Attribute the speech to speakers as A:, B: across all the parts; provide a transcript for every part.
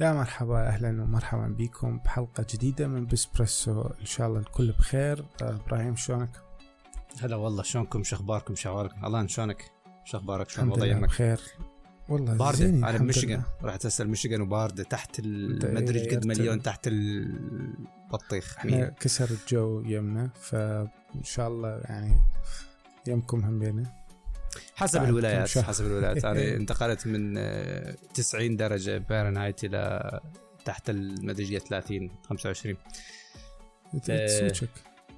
A: يا مرحبا أهلا ومرحبا بكم بحلقة جديدة من بسبريسو إن شاء الله الكل بخير. آه، إبراهيم شلونك؟
B: هلا والله شلونكم؟ شو أخباركم؟ شو احوالكم الله شلونك؟ شو أخبارك؟ شلون وضع
A: بخير. والله
B: باردة أنا
A: لله.
B: رحت اسال ميشيغان وباردة تحت ال-
A: ده
B: ما أدري قد. مليون تحت البطيخ مية.
A: كسر الجو يمنا فإن شاء الله يعني يمكم هم بينا.
B: حسب الولايات. حسب الولايات أنا انتقلت من آه، 90 درجة Fahrenheit إلى تحت ال- ما أدري قد 30 25 آه.
A: صوتك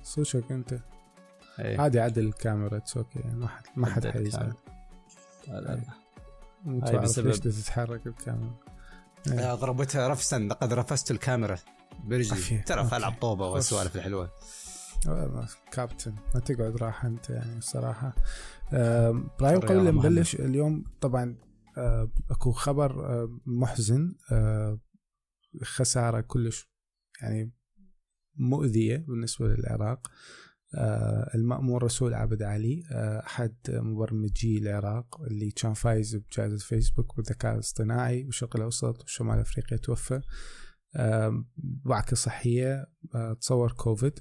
A: صوتك أنت
B: إيه.
A: عادي عدل الكاميرا it's okay ما حد ما حد حيزعل
B: لا، لا، لا. بسبب-
A: ليش تتحرك الكاميرا.
B: آه، ضربتها رفسا لقد رفست الكاميرا برجلي. ترى. العب طوبه. والسوالف
A: الحلوة كابتن ما تقعد راحة أنت يعني الصراحة. آم، إبراهيم قبل
B: مهمة.
A: نبلش اليوم. طبعا آه، أكو خبر آه، محزن آه، خسارة كلش يعني مؤذية بالنسبة للعراق. المأمور رسول عبد علي أحد مبرمجي العراق اللي كان فايز بجائزة فيسبوك بالذكاء الاصطناعي بالشرق الأوسط وشمال أفريقيا توفى. بعكة صحية تصور كوفيد.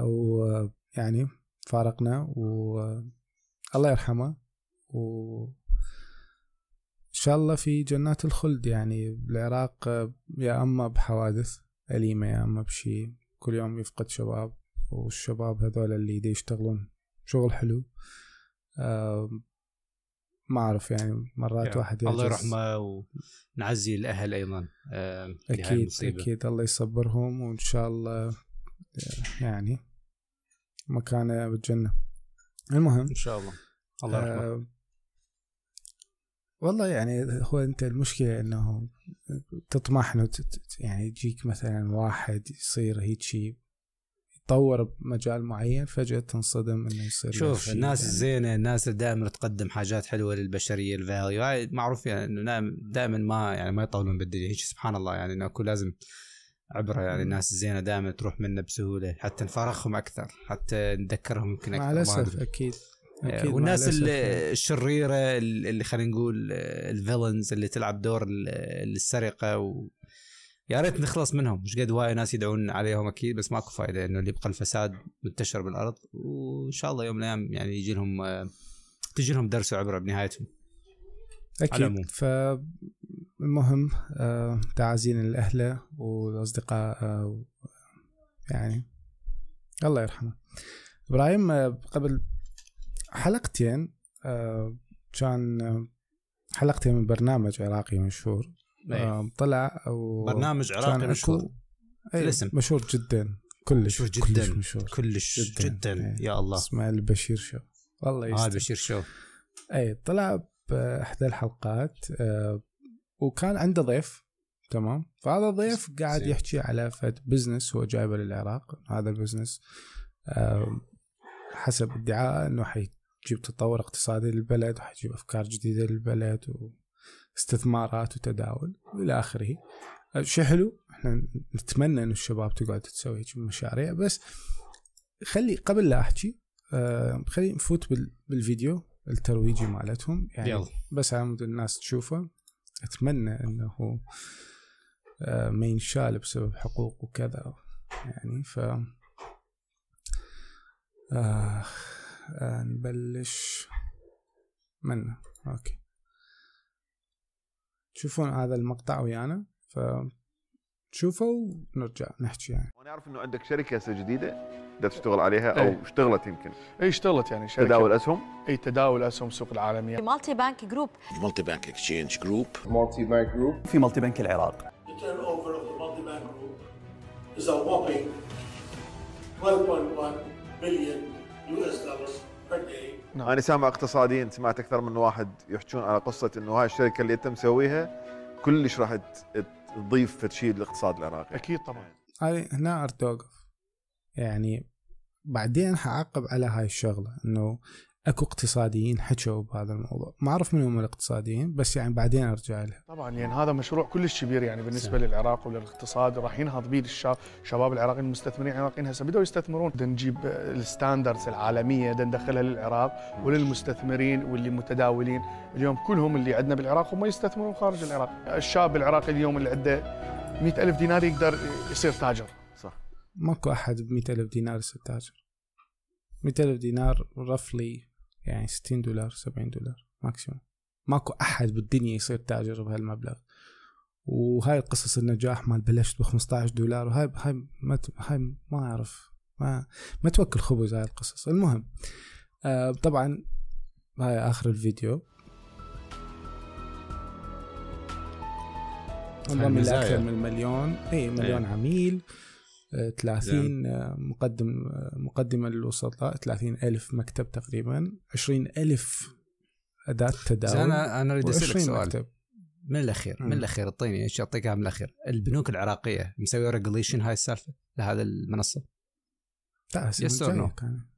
A: و يعني فارقنا والله يرحمه و إن شاء الله في جنات الخلد يعني العراق يا أما بحوادث أليمة يا أما بشي كل يوم يفقد شباب والشباب هذول اللي دي يشتغلون شغل حلو آه، ما أعرف يعني مرات
B: يعني
A: واحد
B: الله. يرحمه ونعزي الأهل أيضا آه، لهاي
A: أكيد
B: المصيبة.
A: أكيد الله يصبرهم وإن شاء الله يعني مكانه بالجنه المهم
B: إن شاء الله. الله يرحمه.
A: آه والله يعني هو أنت المشكلة إنه تطمح إنه يعني يجيك مثلا واحد يصير هيك شيء يتطور بمجال معين فجأة تنصدم إنه يصير
B: شوف الناس
A: يعني.
B: الزينة الناس اللي دائما تقدم حاجات حلوة للبشرية الفاليو هاي معروف يعني إنه دائما ما يعني ما يطولون بالدنيا هيك سبحان الله يعني إنه أكون لازم عبره يعني. الناس الزينة دائما تروح منا بسهولة حتى نفرخهم أكثر حتى نتذكرهم يمكن
A: مع
B: أكثر ما
A: الأسف
B: أدري.
A: أكيد
B: آه،
A: أكيد مع
B: والناس
A: يعني.
B: الشريرة اللي خلينا نقول الفيلنز اللي تلعب دور ال- السرقة و يا ريت نخلص منهم مش قد وايد ناس يدعون عليهم أكيد بس ماكو فايدة إنه اللي يبقى الفساد منتشر بالأرض وإن شاء الله يوم من الأيام يعني يجي لهم آه، تجي لهم درس وعبره بنهايتهم على العموم.
A: أكيد فالمهم آه تعازينا لاهله والأصدقاء آه يعني الله يرحمه. إبراهيم آه، قبل حلقتين آه كان حلقتين من برنامج عراقي مشهور. آه طلع و
B: برنامج عراقي مشهور.
A: أي،
B: الاسم.
A: مشهور جدا. كلش
B: مشهور
A: كلش
B: جدا.
A: مشهور.
B: كلش
A: جداً.
B: جدا,
A: إيه.
B: يا الله.
A: اسمه البشير شو. والله يستر.
B: بشير شو.
A: اي طلع باحدى الحلقات آه وكان عنده ضيف تمام؟ فهذا الضيف قاعد. يحكي على فد business هو جايبه للعراق هذا ال business آه حسب ادعاء إنه حيجيب تطور اقتصادي للبلد وحيجيب أفكار جديدة للبلد واستثمارات وتداول والى آخره. شيء حلو إحنا نتمنى إنه الشباب تقعد تسوي هيك مشاريع بس خلي قبل لا أحكي آه خلي نفوت بال- بالفيديو. الترويجي مالتهم. يعني
B: يلا.
A: بس على مود الناس تشوفه. أتمنى إنه آه ما ينشال بسبب حقوق وكذا. يعني ف آه آه نبلش. منه. okay. تشوفون هذا المقطع ويانا. ف تشوفوا ونرجع نحكي يعني.
C: وأنا أعرف إنه عندك شركة هسه جديدة بدها تشتغل عليها. أو اشتغلت يمكن.
D: اي اشتغلت يعني شركة.
C: تداول أسهم؟
D: اي تداول أسهم السوق العالميه
E: MultiBank
F: Group. MultiBank Exchange Group.
G: في Multi العراق.
H: The turnover of the multi-bank group is a whopping 12.1 billion US dollars per day.
D: نعم.
C: أنا سامع اقتصاديين سمعت أكثر من واحد يحجون على قصة إنه هاي الشركة اللي أنت مسويها كلش راح ت- تضيف شيء للاقتصاد العراقي.
D: أكيد طبعا.
A: هاي هنا اريد اوقف يعني بعدين حعقب على هاي الشغلة إنه أكو اقتصاديين حكوا بهذا الموضوع. ما اعرف من هم الاقتصاديين بس يعني بعدين أرجع لها.
D: طبعا يعني هذا مشروع كلش كبير يعني بالنسبة للعراق وللاقتصاد. وراح ينهض به الشباب الشباب العراقيين المستثمرين العراقيين هسه بدأوا يستثمرون. بدنا نجيب ال standards العالمية بدنا ندخلها للعراق وللمستثمرين واللي متداولين اليوم كلهم اللي عندنا بالعراق هم يستثمرون خارج العراق. الشاب العراقي اليوم اللي عنده مئة ألف دينار يقدر يصير تاجر.
A: ماكو أحد ب ألف دينار يصير تاجر. 100 ألف دينار roughly يعني 60 دولار 70 دولار maximum ماكو أحد بالدنيا يصير تاجر بهالمبلغ. وهاي قصص النجاح مال بلشت ب 15 دولار وهاي هاي ما هاي ما أعرف. ما ما توكل خبز هاي القصص. المهم آه طبعا هاي آخر الفيديو. انضم إلى
B: المزايا.
A: أكثر من مليون. اي مليون
B: إيه.
A: عميل. 30 آه، مقدم آه، مقدمة للوسطاء 30 ألف مكتب تقريبا 20 ألف أداة تداول.
B: أنا أنا أريد أسألك
A: و20
B: سؤال.
A: مكتب.
B: من الأخير
A: مم.
B: من الأخير اعطيني إيش اعطيك إياها من الأخير؟ البنوك العراقية مسوية regulation هاي السالفة لهذا
A: لا هسه
B: Yes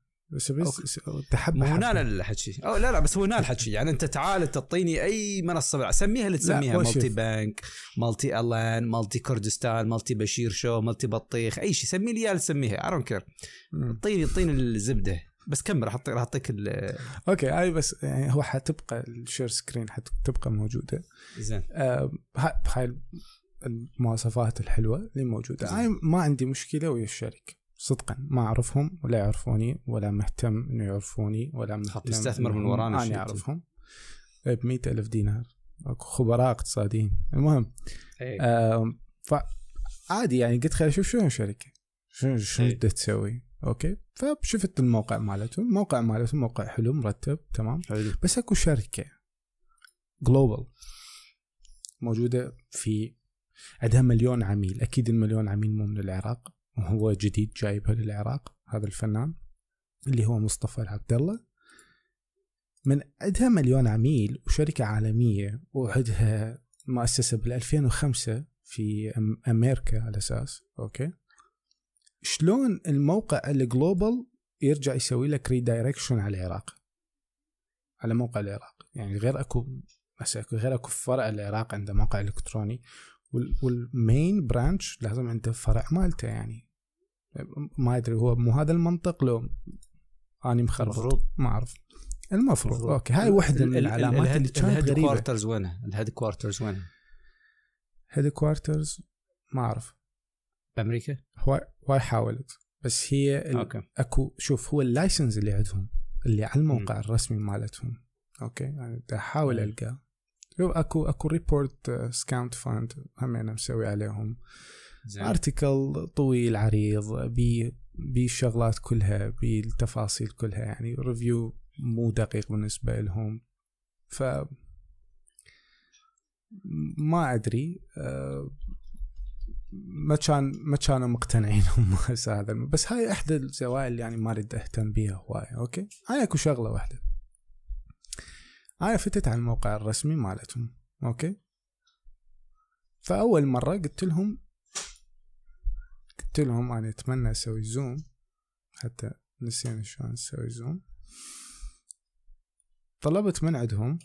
A: تحب
B: هنا الحكي لا لا بس هو هنا الحكي يعني أنت تعال تعطيني أي منصة. سميها اللي تسميها
A: Multi.
B: Bank Multi ألان Multi كردستان Multi بشير شو Multi بطيخ أي شيء. سمي لي اياه اللي تسميها. I don't care اعطيني اعطيني الزبدة. بس كمل راح أعطي- راح أعطيك ال-
A: okay هاي بس يعني هو حتبقى ال share screen حتبقى موجودة.
B: زين.
A: آه، هاي المواصفات الحلوة اللي موجودة. هاي ما عندي مشكلة ويا الشركة. صدقا ما أعرفهم ولا يعرفوني ولا مهتم إنه يعرفوني ولا مهتم
B: تستثمر من ورانا أنا.
A: أعرفهم. ب ألف دينار. خبراء اقتصاديين. المهم
B: إيه.
A: آم، فعادي يعني قلت خليني أشوف شنو الشركة شنو شنو
B: إيه.
A: بدها تسوي. okay؟ فشفت الموقع مالتهم. الموقع مالتهم موقع حلو مرتب تمام.
B: حلو.
A: بس أكو شركة global موجودة في عندها مليون عميل. أكيد المليون عميل مو من العراق. وهو جديد جايبها للعراق هذا الفنان اللي هو مصطفى العبد الله. من عندها مليون عميل وشركة عالمية وعندها مؤسسة بال 2005 في أم- أمريكا على أساس okay؟ شلون الموقع ال global يرجع يسوي لك redirection على العراق؟ على موقع العراق. يعني غير أكو غير أكو فرع العراق عنده موقع إلكتروني وال- وال main branch لازم عنده فرع مالته يعني. ما أدري هو مو هذا المنطق لو اني مخربط
B: المفروض.
A: ما أعرف. المفروض. okay هاي واحدة من العلامات اللي كانت
B: ال
A: head
B: غريبة. quarters وينها؟ ال headquarters وينها؟
A: headquarters ما أعرف.
B: بأمريكا؟
A: هواي هواي حاولت بس هي ال-
B: okay.
A: أكو شوف هو ال license اللي عندهم اللي على الموقع الرسمي مالتهم. okay؟ يعني احاول. ألقاه. شوف اكو أكو reports account fund هم أنا مسوي عليهم.
B: زين.
A: article طويل عريض بالشغلات كلها بالتفاصيل كلها يعني review مو دقيق بالنسبة لهم. ف ما أدري أه ما كان ما كانوا مقتنعين هم هذا بس هاي احدى الزوايا اللي يعني ما أريد أهتم بيها هواي okay؟ هاي أكو شغلة واحدة. أنا فتت على الموقع الرسمي مالتهم okay؟ فأول مرة قلت لهم قلت لهم أنا أتمنى أسوي زوم حتى نسينا شلون نسوي زوم طلبت من عندهم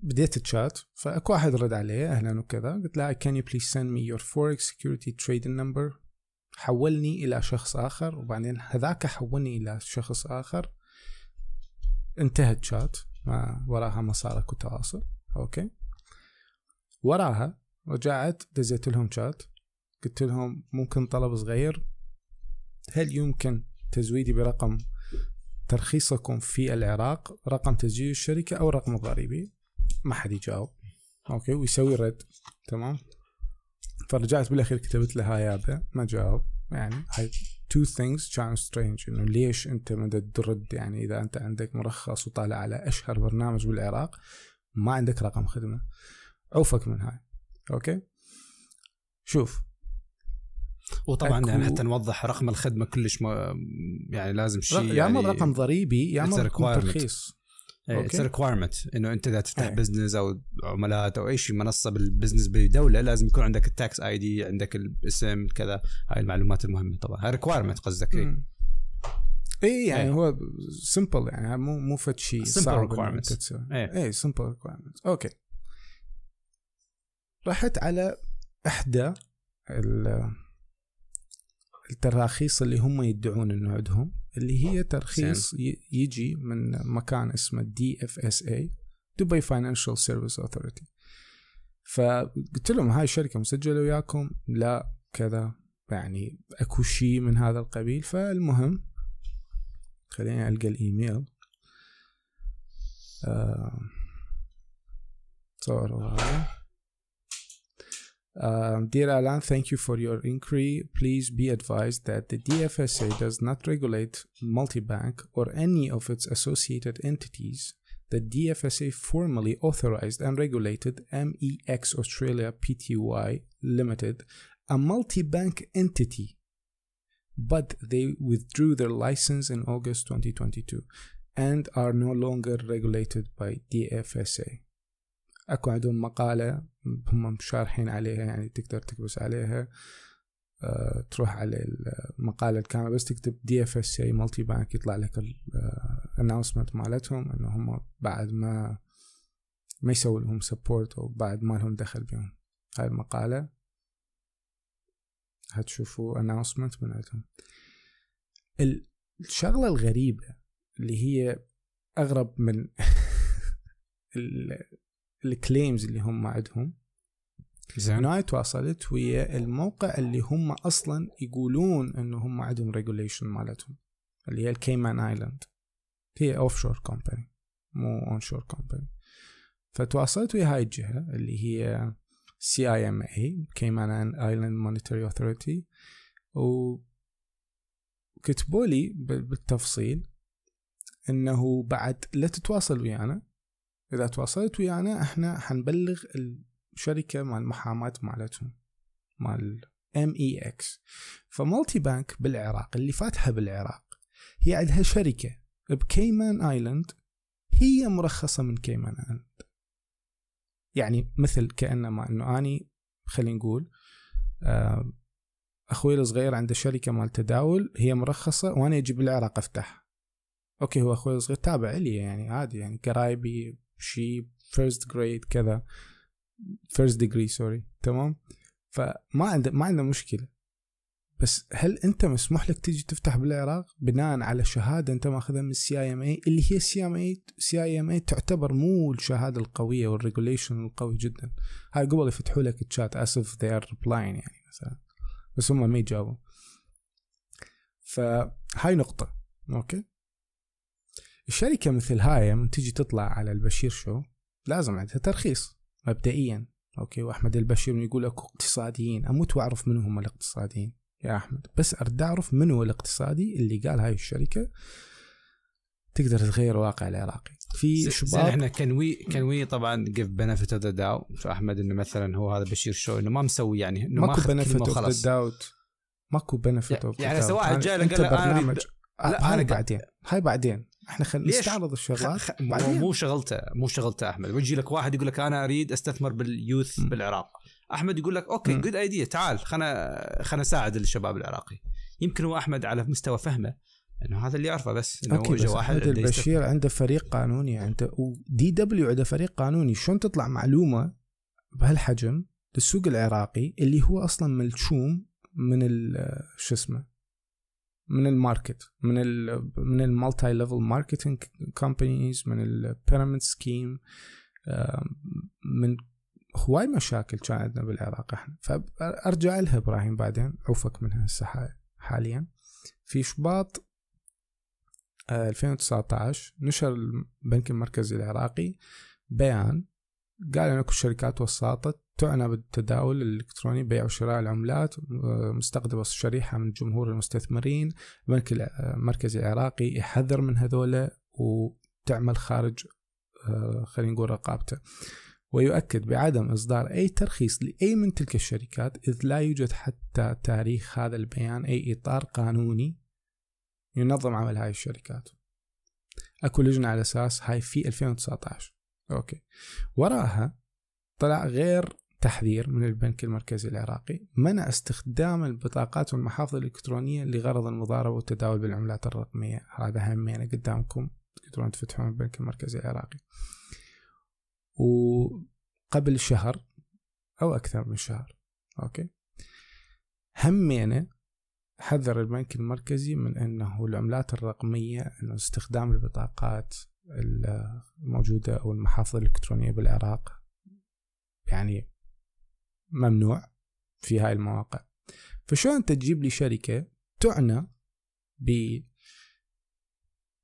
A: بديت تشات فأكو واحد رد علي أهلا وكذا. قلت له can you please send me your forex security trading number حولني إلى شخص آخر. وبعدين هذاك حولني إلى شخص آخر. انتهى الشات ما وراها ما صار اكو تواصل. okay. وراها رجعت دزيت لهم شات قلت لهم ممكن طلب صغير. هل يمكن تزويدي برقم ترخيصكم في العراق؟ رقم تسجيل الشركة أو رقم الضريبي ما حد يجاوب. okay. ويسوي رد. تمام. فرجعت بالأخير كتبت له هاي ما جاوب. يعني هاي two things كانوا strange إنه ليش أنت ما ترد؟ يعني إذا أنت عندك مرخص وطالع على أشهر برنامج بالعراق ما عندك رقم خدمة. عوفك من هاي. okay؟ شوف.
B: وطبعا
A: أكو-
B: يعني حتى نوضح رقم الخدمة كلش ما يعني لازم شيء
A: يا
B: يعني
A: اما رقم ضريبي يا اما رقم. ترخيص. It's.
B: requirement إنه أنت إذا تفتح
A: إيه.
B: business أو عملات أو أي شيء منصة بال business بدوله لازم يكون عندك ال tax ID عندك الاسم كذا هاي المعلومات المهمة طبعا هاي requirement قصدك إيه.
A: مم. اي يعني
B: إيه.
A: هو simple يعني مو مو فد شيء تسوي.
B: إيه.
A: اي simple requirement okay رحت على إحدى ال- التراخيص اللي هم يدعون إنه عندهم اللي هي ترخيص يجي من مكان اسمه DFSA Dubai Financial Service Authority فقلت لهم هاي الشركة مسجلة وياكم لا كذا يعني أكو شيء من هذا القبيل. فالمهم خليني ألقى الإيميل. آه، صوروا هذا Um, dear Alan, thank you for your inquiry. Please be advised that the DFSA does not regulate multibank or any of its associated entities. The DFSA formally authorized and regulated MEX Australia Pty Limited, a multi-bank entity, but they withdrew their license in August 2022 and are no longer regulated by DFSA. اكو عندهم مقالة هم شارحين عليها يعني تقدر تكبس عليها. أه تروح على المقالة الكاملة بس تكتب دي اف اس اي مالتي بانك يطلع لك ال announcement مالتهم إنه هم بعد ما ما يسوي لهم support أو بعد ما لهم دخل بهم. هاي المقالة. هتشوفوا announcement من عندهم. الشغلة الغريبة اللي هي أغرب من ال claims اللي هم عندهم.
B: زين.
A: هاي تواصلت ويا الموقع اللي هم أصلا يقولون إنه هم عندهم regulation مالتهم اللي هي ال Cayman Island هي offshore company مو onshore company فتواصلت ويا هاي الجهة اللي هي CIMA Cayman Island Monetary Authority وكتبوا لي بالتفصيل إنه بعد لا تتواصل ويانا إذا تواصلت ويانا إحنا حنبلغ الشركة مال المحاماة مالتهم مال MEX ف MultiBank بالعراق اللي فاتحة بالعراق هي عندها شركة ب Cayman Island هي مرخصة من Cayman Island. يعني مثل كانما إنه أني خلينا نقول آه، أخوي الصغير عنده شركة مال تداول هي مرخصة وأنا أجي بالعراق أفتح. okay هو أخوي الصغير تابع لي يعني عادي يعني قرايبي شيء first grade كذا. first degree sorry تمام؟ فما عنده ما عنده مشكلة. بس هل أنت مسموح لك تيجي تفتح بالعراق؟ بناء على شهادة أنت ماخذها من ال CIMA اللي هي السي ام اي سي اي ام اي تعتبر مو الشهادة القوية وال regulation القوي جدا. هاي قبل يفتحوا لك ال chat as if they are replying يعني مثلا. بس هم ما يجاوبوا. فهاي نقطة. okay؟ الشركة مثل هاي من تيجي تطلع على البشير شو؟ لازم عندها ترخيص مبدئيا. أوكي وأحمد البشير يقول لك اقتصاديين. أموت وأعرف منو هم الاقتصاديين. يا أحمد بس أرد أعرف منو الاقتصادي اللي قال هاي الشركة تقدر تغير واقع العراقي. في شباب
B: إحنا كان وي كان وي طبعا give benefit of the doubt فاحمد إنه مثلا هو هذا بشير شو؟ إنه ما مسوي يعني إنه
A: ماكو benefit of
B: وخلاص.
A: doubt ماكو benefit of
B: يعني سواء جاي قال أريد- لا، قاعد-
A: بعدين هاي بعدين. إحنا خلينا؟ نستعرض
B: خ...
A: الشغلات
B: خ... مو
A: بعدين
B: مو شغلته مو شغلته أحمد ويجي لك واحد يقول لك أنا أريد أستثمر بال youth
A: م.
B: بالعراق أحمد يقول لك
A: أوكي.
B: good idea تعال خلنا خلنا نساعد الشباب العراقي يمكن هو أحمد على مستوى فهمه إنه هذا اللي يعرفه بس
A: إنه
B: أوكي
A: بس
B: واحد يستثمر.
A: البشير عنده فريق قانوني عنده و DW عنده فريق قانوني شلون تطلع معلومة بهالحجم للسوق العراقي اللي هو أصلا ملشوم من شو اسمه من ال market من ال من ال multi-level marketing companies من ال pyramid scheme من هواي مشاكل كان عندنا بالعراق إحنا. فأرجع لها إبراهيم بعدين عوفك منها هسه حاليا. في شباط آه، 2019 نشر البنك المركزي العراقي بيان قال أن اكو شركات وساطة تعنى بالتداول الإلكتروني بيع وشراء العملات مستقطبة الشريحة من جمهور المستثمرين البنك المركزي العراقي يحذر من هذولا وتعمل خارج آه، خلينا نقول رقابته. ويؤكد بعدم إصدار أي ترخيص لأي من تلك الشركات إذ لا يوجد حتى تاريخ هذا البيان أي إطار قانوني ينظم عمل هاي الشركات. أكو لجنة على أساس هاي في 2019 أوكي. وراها طلع غير تحذير من البنك المركزي العراقي منع استخدام البطاقات والمحافظ الإلكترونية لغرض المضاربة والتداول بالعملات الرقمية. هذا همين قدامكم تقدرون تفتحون البنك المركزي العراقي. وقبل شهر أو أكثر من شهر أوكي. همينة حذر البنك المركزي من أنه العملات الرقمية أنه استخدام البطاقات الموجودة أو المحافظ الإلكترونية بالعراق. يعني ممنوع في هاي المواقع. فشو أنت تجيب لي شركة تعنى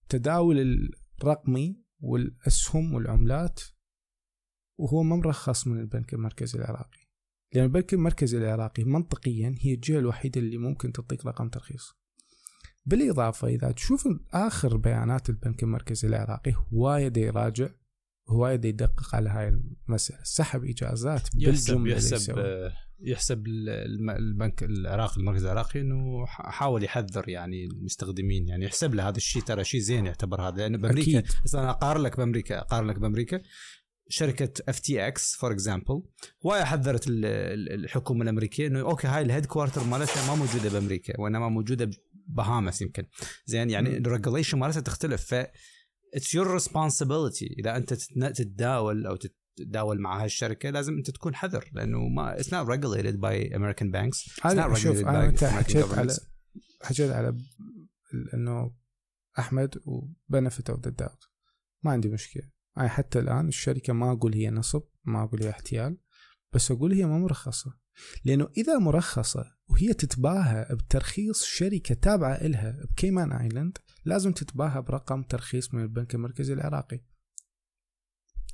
A: بتداول الرقمي والأسهم والعملات وهو ما مرخص من البنك المركزي العراقي؟ لأن البنك المركزي العراقي منطقيا هي الجهة الوحيدة اللي ممكن تعطيك رقم ترخيص. بالإضافة إذا تشوف آخر بيانات البنك المركزي العراقي هواية يراجع هواية يدقق على هاي المسألة. سحب إجازات
B: يحسب
A: بالجملة
B: يحسب يحسب الم- البنك العراقي المركز العراقي إنه حاول يحذر يعني المستخدمين يعني يحسب له هذا الشيء ترى شيء زين يعتبر هذا
A: لأنه
B: بأمريكا أنا أقارن لك بأمريكا أقارن لك بأمريكا. شركة FTX for example هواي حذرت ال- ال- الحكومة الأمريكية إنه أوكي هاي ال headquarter مالتها ما موجودة بأمريكا وإنما موجودة بباهامس يمكن. زين يعني ال regulation مالتها تختلف ف it's your responsibility إذا أنت تتداول أو تتداول مع هالشركة لازم أنت تكون حذر لأنه ما it's not regulated by American banks
A: أنا شوف أنا أنت حكيت على حكيت على إنه أحمد و benefit of the doubt ما عندي مشكلة. أنا حتى الآن الشركة ما أقول هي نصب ما أقول هي احتيال. بس أقول هي ما مرخصة لأنه إذا مرخصة وهي تتباهى بترخيص شركة تابعة إلها ب Cayman Island لازم تتباهى برقم ترخيص من البنك المركزي العراقي.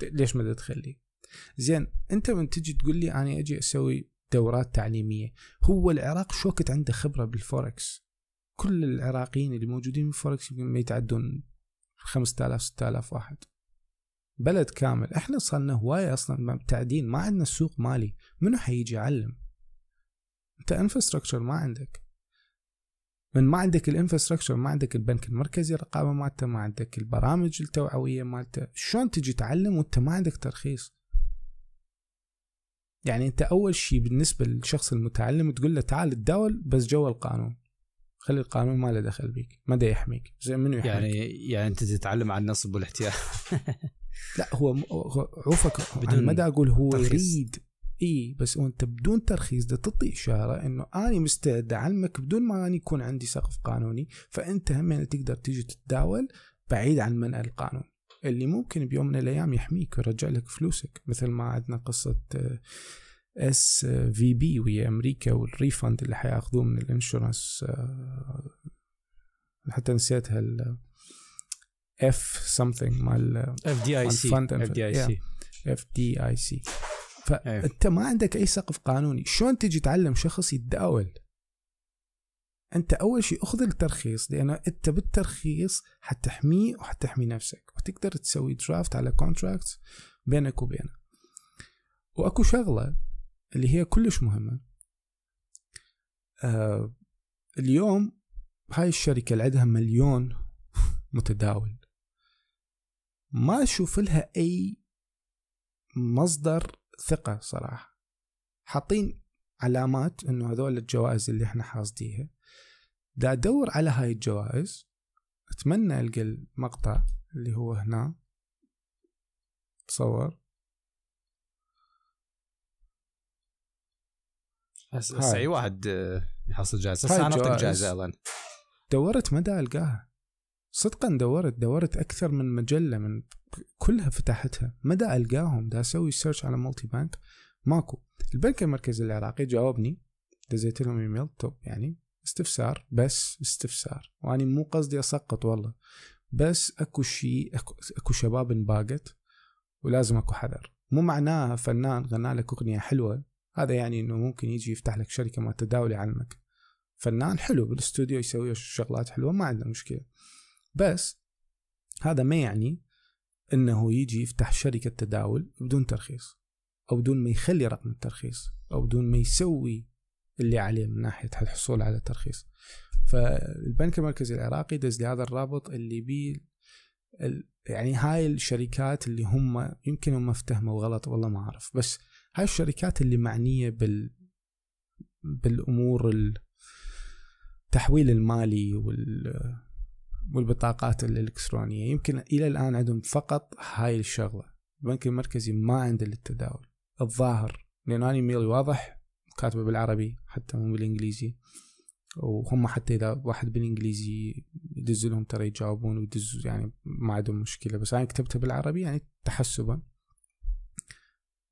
A: ليش ما تخلي زين أنت من تجي تقول لي أنا أجي أسوي دورات تعليمية هو العراق شوكت عنده خبرة بالفوركس. كل العراقيين اللي موجودين بالفوركس يمكن ما يتعدون 5000 6000 واحد. بلد كامل. إحنا صرنا هواية أصلا مبتعدين ما عندنا سوق مالي. منو حيجي يعلم؟ أنت infrastructure ما عندك. من ما عندك ال infrastructure ما عندك البنك المركزي الرقابة مالته ما عندك البرامج التوعوية مالته. شلون تجي تعلم وأنت ما عندك ترخيص؟ يعني أنت أول شيء بالنسبة للشخص المتعلم تقول له تعال تداول بس جوا القانون. خلي القانون ما له دخل بيك ما دا يحميك. زين منو يحميك؟
B: يعني يعني أنت تتعلم عن النصب والاحتيال.
A: لا هو عوفك
B: بدون
A: ما دا أقول هو
B: ترخيص.
A: يريد. إي بس وأنت بدون ترخيص ده تعطي اشاره إنه أنا مستعد أعلمك بدون ما أنا يكون عندي سقف قانوني فأنت هم تقدر تيجي تتداول بعيد عن منع القانون. اللي ممكن بيوم من الأيام يحميك ويرجع لك فلوسك مثل ما عندنا قصة SVB ويا أمريكا وال refund اللي حياخذوه من ال insurance آه، حتى نسيتها ال F something مال
B: اف دي اي سي اف دي اي سي
A: اف دي اي سي. فأنت ما عندك أي سقف قانوني. شلون تجي تعلم شخص يتداول؟ أنت أول شيء أخذ الترخيص لأن أنت بالترخيص حتحميه وحتحمي نفسك وتقدر تسوي draft على contract بينك وبينه. وأكو شغلة اللي هي كلش مهمة. آه اليوم هاي الشركة اللي عندها مليون متداول. ما أشوف لها أي مصدر ثقة صراحة. حاطين علامات إنه هذول الجوائز اللي إحنا حاصديها. دا أدور على هاي الجوائز. أتمنى ألقى المقطع اللي هو هنا. تصور.
B: بس أي واحد يحصل
A: جائزة.
B: بس أنا
A: أعطيك.
B: جائزة الان
A: دورت ما دا القاها صدقا دورت دورت أكثر من مجلة من كلها فتحتها. ما دا القاهم دا أسوي search على MultiBank ماكو. البنك المركزي العراقي جاوبني. دزيت لهم إيميل. توب يعني استفسار. بس استفسار. واني مو قصدي أسقط والله. بس أكو شيء أكو, أكو شباب انباقت. ولازم أكو حذر. مو معناها فنان غنى لك أغنية حلوة. هذا يعني إنه ممكن يجي يفتح لك شركة ما تداول يعلمك. فنان حلو بالاستوديو يسوي شغلات حلوة ما عندنا مشكلة. بس هذا ما يعني إنه يجي يفتح شركة تداول بدون ترخيص أو بدون ما يخلي رقم الترخيص أو بدون ما يسوي اللي عليه من ناحية الحصول على ترخيص فالبنك المركزي العراقي دز لي هذا الرابط اللي ال- يعني هاي الشركات اللي هم يمكن هم افتهموا غلط والله ما أعرف. بس هاي الشركات اللي معنية بال بالأمور التحويل المالي وال والبطاقات الإلكترونية. يمكن إلى الآن عندهم فقط هاي الشغلة. البنك المركزي ما عنده للتداول. الظاهر لأن أنا إيميلي واضح كاتبه بالعربي حتى مو بالإنجليزي. وهم حتى إذا واحد بالإنجليزي يدز لهم ترى يجاوبون ويدزوا يعني ما عندهم مشكلة. بس أنا كتبتها بالعربي يعني تحسبا.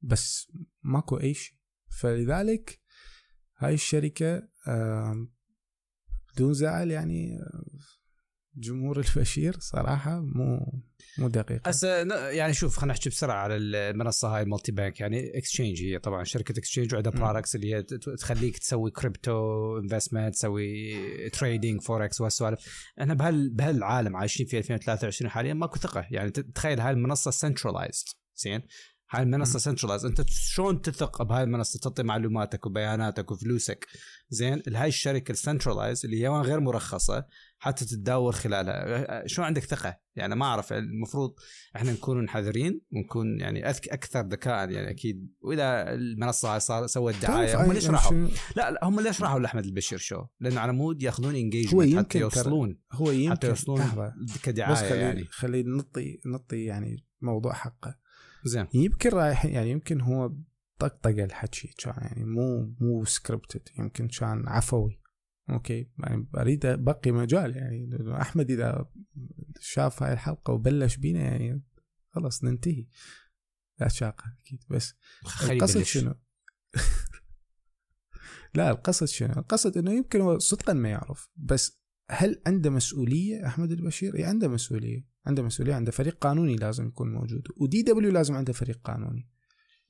A: بس ماكو أي شيء. فلذلك هاي الشركة آم، بدون زعل يعني آه، جمهور البشير صراحة مو مو دقيقة.
B: هسه ن- يعني شوف خلينا نحكي بسرعة على المنصة هاي ال MultiBank. يعني exchange هي طبعا شركة exchange وعندها. products اللي هي تخليك تسوي crypto investment تسوي trading forex وهالسوالف. إحنا بهال بهالعالم عايشين في 2023 حاليا ماكو ثقة. يعني تخيل هاي المنصة centralized زين؟ هاي المنصة centralized أنت شلون تثق بهاي المنصة؟ تعطي معلوماتك وبياناتك وفلوسك. زين هاي الشركة ال centralized اللي هي غير مرخصة حتى تتداول خلالها. شلون عندك ثقة؟ يعني ما أعرف. المفروض إحنا نكون حذرين ونكون يعني أذك أكثر ذكاء يعني أكيد. وإذا المنصة هاي صار سوت
A: دعاية
B: هم ليش راحوا لا لا هم ليش راحوا لأحمد البشير شو. لأنه على مود يأخذون
A: engagement
B: حتى يوصلون.
A: هو
B: حتى
A: يمكن
B: يوصلون
A: لحظة.
B: كدعاية
A: بس خلي
B: يعني.
A: خلي نطي نطي يعني موضوع حقه.
B: زين
A: يمكن رايح يعني يمكن هو طقطقه الحكي كان يعني مو مو scripted يمكن كان عفوي okay يعني أريد بقي مجال يعني أحمد إذا شاف هاي الحلقة وبلش بينا يعني خلاص ننتهي لا شاقه أكيد بس القصد. شنو؟ لا القصد شنو؟ القصد إنه يمكن هو صدقا ما يعرف بس هل عنده مسؤولية أحمد البشير؟ اي عنده مسؤولية، عنده مسؤولية، عنده فريق قانوني لازم يكون موجود، و DW لازم عنده فريق قانوني.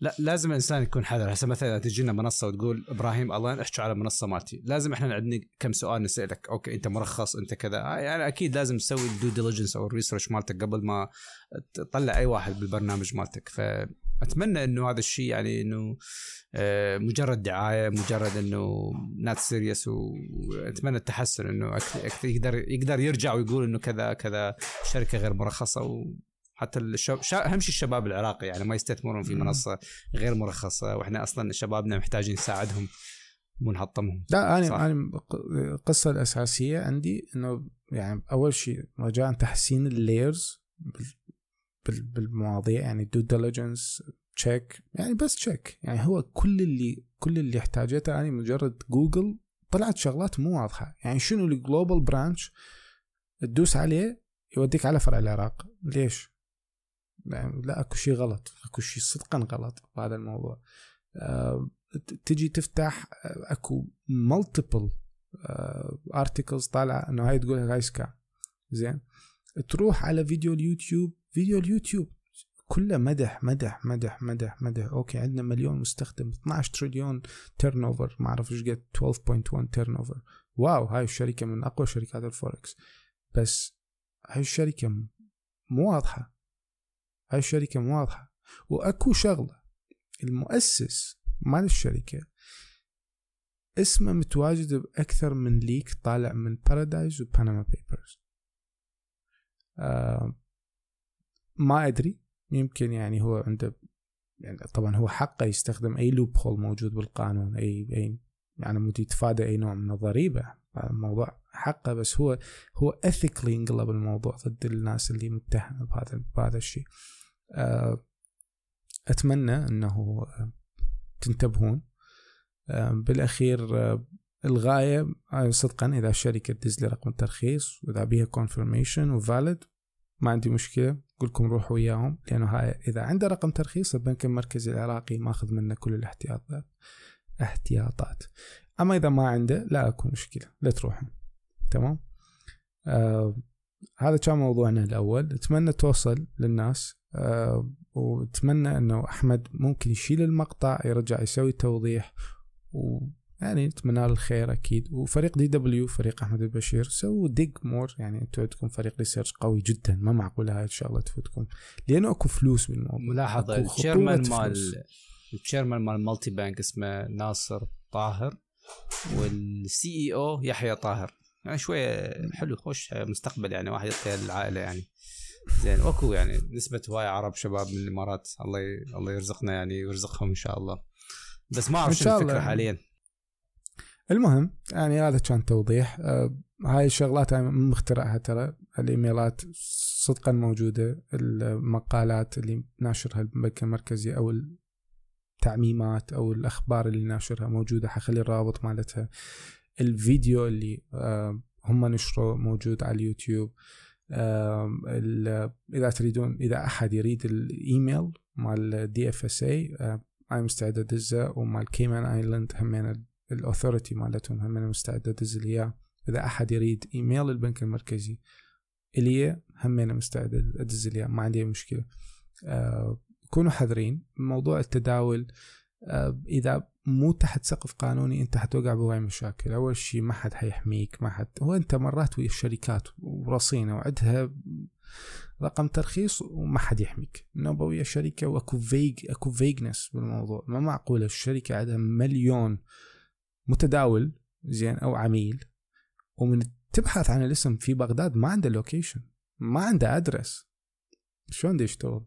B: لا لازم الإنسان يكون حذر. هسه مثلا إذا تجينا منصة وتقول إبراهيم الله احكي على المنصة مالتي. لازم إحنا عندنا كم سؤال نسألك. Okay أنت مرخص أنت كذا. يعني أكيد لازم تسوي ال due diligence أو ال research مالتك قبل ما تطلع أي واحد بالبرنامج مالتك. فاتمنى إنه هذا الشيء يعني إنه آه، مجرد دعاية مجرد إنه not serious وأتمنى التحسن إنه يقدر يقدر يرجع ويقول إنه كذا كذا شركة غير مرخصة و حتى أهم شيء الشباب العراقي يعني ما يستثمرون في. منصة غير مرخصة وإحنا أصلا شبابنا محتاجين نساعدهم مو نحطمهم
A: لا أنا
B: صح.
A: أنا القصة الأساسية عندي إنه يعني أول شيء رجاء تحسين ال layers بالمواضيع يعني due diligence check يعني بس check يعني هو كل اللي كل اللي احتاجته أنا مجرد جوجل طلعت شغلات مو واضحة. يعني شنو ال global branch تدوس عليه يوديك على فرع العراق. ليش؟ لا, لا أكو شيء غلط. أكو شيء صدقا غلط بهذا الموضوع. ت- تجي تفتح آه، أكو multiple articles طالعه إنه هاي تقول هاي scam زين؟ تروح على فيديو اليوتيوب فيديو اليوتيوب. كله مدح مدح مدح مدح مدح. Okay عندنا مليون مستخدم 12 تريليون turnover ما أعرف إيش قد 12.1 turnover wow هاي الشركة من أقوى شركات الفوركس. بس هاي الشركة مو واضحة. هاي الشركة مو واضحة. وأكو شغلة. المؤسس مال الشركة اسمه متواجد بأكثر من leak طالع من Paradise و Panama Papers آه ما أدري. يمكن يعني هو عنده يعني طبعا هو حقه يستخدم أي loophole موجود بالقانون أي أي يعني مود يتفادى أي نوع من الضريبة. هذا الموضوع حقه بس هو هو ethically انقلب الموضوع ضد الناس اللي متهمة بهذا بهذا الشيء. آه أتمنى أنه آه، تنتبهون. آه، بالأخير آه، الغاية صدقا إذا الشركة تدز لي رقم الترخيص وإذا بيها confirmation و valid ما عندي مشكلة أقول لكم روحوا وياهم لأنه هاي إذا عنده رقم ترخيص البنك المركزي العراقي ماخذ منه كل الاحتياطات احتياطات. أما إذا ما عنده لا أكو مشكلة لا تروحون. تمام؟ آه هذا كان موضوعنا الأول. أتمنى توصل للناس آه وأتمنى إنه أحمد ممكن يشيل المقطع يرجع يسوي توضيح ويعني نتمنى الخير أكيد. وفريق DW فريق أحمد البشير سووا dig more يعني أنتم عندكم فريق research قوي جدا ما معقوله هاي الشغله تفوتكم. لأنه أكو فلوس بالموضوع.
B: ملاحظة
A: فلوس.
B: مال ال chairman مال المالتي بانك اسمه ناصر طاهر وال CEO يحيى طاهر. يعني شوية حلو خوش مستقبل يعني واحد يعطي العائلة يعني. زين واكو يعني نسبة هواي عرب شباب من الإمارات الله ي... الله يرزقنا يعني ويرزقهم إن شاء الله. بس ما
A: أعرف
B: شنو
A: الله
B: الفكرة
A: يعني.
B: حاليا.
A: المهم يعني هذا كان توضيح. آه هاي الشغلات من مخترعها ترى. الإيميلات صدقا موجودة. المقالات اللي ناشرها البنك المركزي أو التعميمات أو الأخبار اللي ناشرها موجودة. حخلي الرابط مالتها. الفيديو اللي آه هم نشروه موجود على اليوتيوب. آه إذا تريدون إذا أحد يريد الإيميل مال DFSA أنا مستعد ادزه ومال Cayman Island همين ال authority مالتهم همين مستعد ادز لي اياه إذا أحد يريد إيميل البنك المركزي إلي همين مستعد ادز لي اياه ما عندي مشكلة. آه كونوا حذرين. موضوع التداول آه إذا مو تحت سقف قانوني أنت حتوقع بهواي مشاكل. أول شيء ما حد حيحميك ما حد. هو أنت مرات ويا الشركات ورصينة وعندها رقم ترخيص وما حد يحميك. نوبة ويا شركة وأكو vague أكو vagueness بالموضوع. ما معقولة الشركة عندها مليون متداول زين أو عميل ومن تبحث عن الاسم في بغداد ما عنده location ما عنده address شلون دي يشتغل؟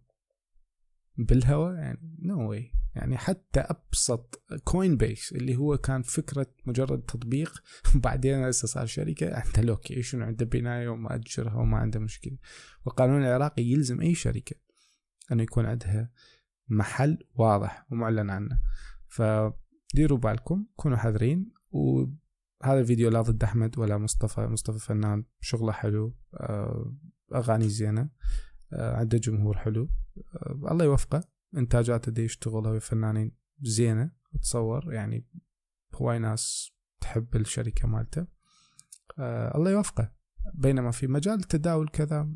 A: بالهواء يعني نو no واي يعني حتى أبسط Coinbase اللي هو كان فكرة مجرد تطبيق بعدين هسه صار شركة عنده location وعنده بناية ومأجرها وما عنده مشكلة. والقانون العراقي يلزم أي شركة انه يكون عندها محل واضح ومعلن عنه. فديروا بالكم كونوا حذرين وهذا الفيديو لا ضد أحمد ولا مصطفى. مصطفى فنان شغله حلو آه، أغاني زينة آه، عنده جمهور حلو آه، الله يوفقه. إنتاجاته دي يشتغل هو فنانين زينة أتصور يعني هواي ناس تحب الشركة مالته. الله يوفقه. بينما في مجال التداول كذا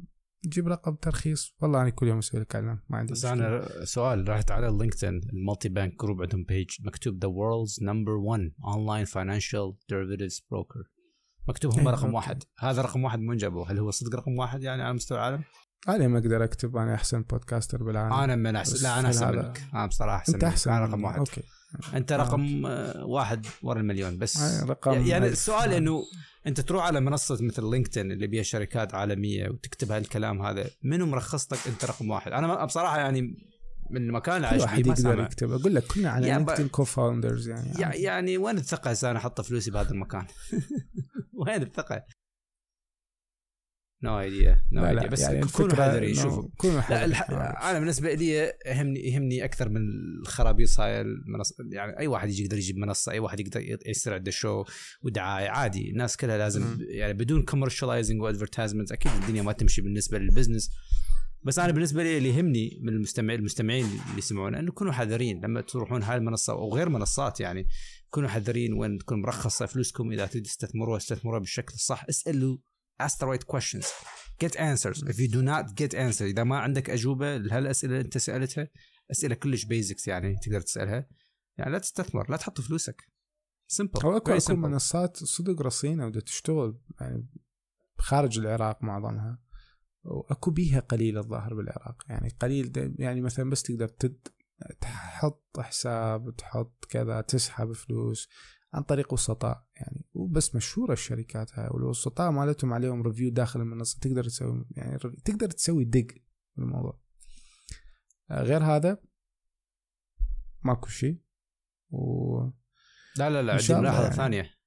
A: جيب رقم ترخيص والله أنا كل يوم أسوي لك إعلان ما عندي
B: بس. أنا سؤال رحت على ال LinkedIn ال MultiBank Group عندهم page مكتوب the world's number 1 online financial derivatives broker مكتوب هم
A: إيه،
B: رقم. واحد هذا رقم واحد من جابوه هل هو صدق رقم واحد يعني على مستوى العالم؟
A: أنا ما أقدر أكتب أنا أحسن podcaster بالعالم
B: أنا من احسن لا أنا
A: أحسن
B: منك أنا بصراحة
A: أحسن
B: أنت.
A: أحسن
B: أنا رقم. واحد okay
A: أنت.
B: رقم آه، واحد ورا المليون بس
A: رقم
B: يعني. السؤال. إنه انت تروح على منصة مثل LinkedIn اللي بيها شركات عالمية وتكتب هالكلام هذا منو مرخص لك انت رقم واحد؟ أنا بصراحة يعني من المكان اللي عايش فيه ما
A: يقدر يكتب. أقول لك كلنا على
B: يا
A: LinkedIn co-founders يعني.
B: يع- يعني وين الثقة هسه أنا أحط فلوسي بهذا المكان. وين الثقة؟ no
A: idea
B: no
A: idea
B: بس
A: يعني
B: كونوا حذرين شوفوا
A: كونوا حذرين.
B: أنا بالنسبة لي يهمني يهمني أكثر من الخرابيص هاي المنصه يعني أي واحد يجي يقدر يجيب منصة أي واحد يقدر يصير عنده شو ودعاية عادي. الناس كلها لازم. يعني بدون commercializing و advertisement أكيد الدنيا ما تمشي بالنسبة للبزنس بس أنا بالنسبة لي اللي يهمني من المستمع المستمعين اللي يسمعونا إنه كونوا حذرين. لما تروحون هاي المنصة أو غير منصات يعني كونوا حذرين وين تكون مرخصة فلوسكم إذا تريد تستثمروها استثمروها بالشكل الصح. اسألوا ask the right questions. Get answers. If you do not get answers إذا ما عندك أجوبة لهالأسئلة اللي أنت سألتها أسئلة كلش basics يعني تقدر تسألها. يعني لا تستثمر لا تحط فلوسك. سمبل
A: هو أكو أكو منصات صدق رصينة ودا تشتغل يعني خارج العراق معظمها وأكو بيها قليل الظاهر بالعراق. يعني قليل يعني مثلا بس تقدر تد تحط حساب تحط كذا تسحب فلوس. عن طريق وسطاء يعني وبس مشهورة الشركات هاي والوسطاء مالتهم عليهم ريفيو داخل المنصة تقدر تسوي يعني تقدر تسوي دق بالموضوع آه، غير هذا ماكو شيء و
B: لا لا لا عندي ملاحظه
A: يعني.
B: ثانية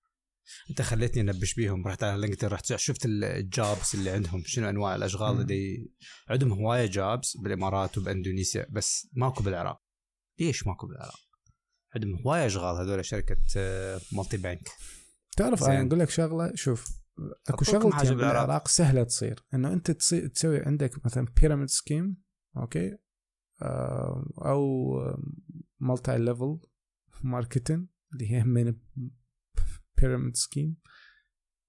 B: أنت خليتني أنبش بيهم رحت على LinkedIn رحت شفت ال jobs اللي عندهم شنو أنواع
A: الأشغال.
B: اللي عندهم هواية jobs بالإمارات وبإندونيسيا بس ماكو بالعراق ليش ماكو بالعراق؟ عندهم هواية أشغال هذول شركة آه، MultiBank
A: تعرف. أنا أقول لك شغلة شوف
B: أكو حاجة
A: شغلتين
B: بالعراق.
A: سهلة تصير إنه أنت تسوي عندك مثلا pyramid scheme okay؟ آه، أو multi-level marketing اللي هي من pyramid scheme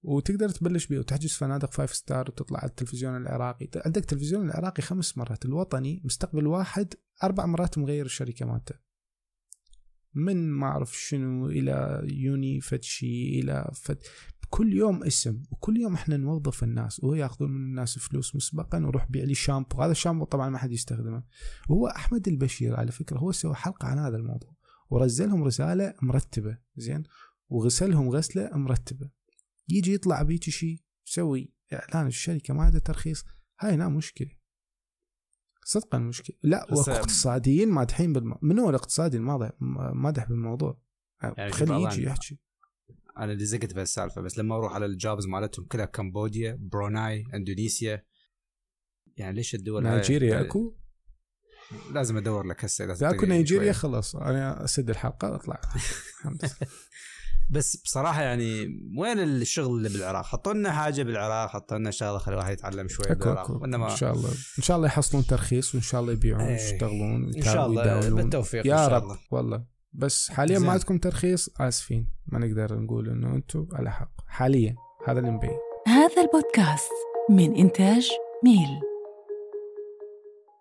A: وتقدر تبلش بيه وتحجز فنادق five star وتطلع على التلفزيون العراقي. عندك التلفزيون العراقي خمس مرات الوطني مستقبل واحد أربع مرات مغير الشركة مالته. من ما أعرف شنو إلى يوني فتشي إلى فت كل يوم اسم وكل يوم إحنا نوظف الناس وهو يأخذون من الناس فلوس مسبقا وروح بيع لي شامبو. هذا الشامبو طبعا ما حد يستخدمه. وهو أحمد البشير على فكرة هو سوى حلقة عن هذا الموضوع. ورزلهم رسالة مرتبة زين. وغسلهم غسلة مرتبة. يجي يطلع بيك شيء يسوي إعلان الشركة ما عندها ترخيص. هاي هنا مشكلة. صدقا مشكله لا واقتصاديين مادحين بالم... من هو الاقتصادي الماضح مادح بالموضوع.
B: يعني
A: خليه يجي يحكي.
B: أنا اللي زقت بهالسالفه بس لما أروح على الجوبز مالتهم كلها كمبوديا بروناي إندونيسيا يعني ليش الدول هاي-
A: نيجيريا أكو؟
B: لازم أدور لك هسه
A: إذا أكو
B: تقري
A: نيجيريا. خلاص أنا أسد الحلقة اطلع.
B: بس بصراحة يعني وين الشغل اللي بالعراق؟ حطوا لنا حاجة بالعراق حطوا لنا شغلة خلي الواحد يتعلم شوي
A: أكو
B: بالعراق.
A: أكو.
B: وانما
A: إن شاء الله. إن شاء الله يحصلون ترخيص وإن شاء الله يبيعون
B: إيه.
A: ويشتغلون
B: إن شاء الله. بالتوفيق
A: يا
B: ان شاء
A: رب
B: الله.
A: والله. بس حاليا
B: زين.
A: ما عندكم ترخيص؟ آسفين. ما نقدر نقول إنه أنتم على حق. حاليا. هذا اللي مبين
E: هذا البودكاست من إنتاج ميل.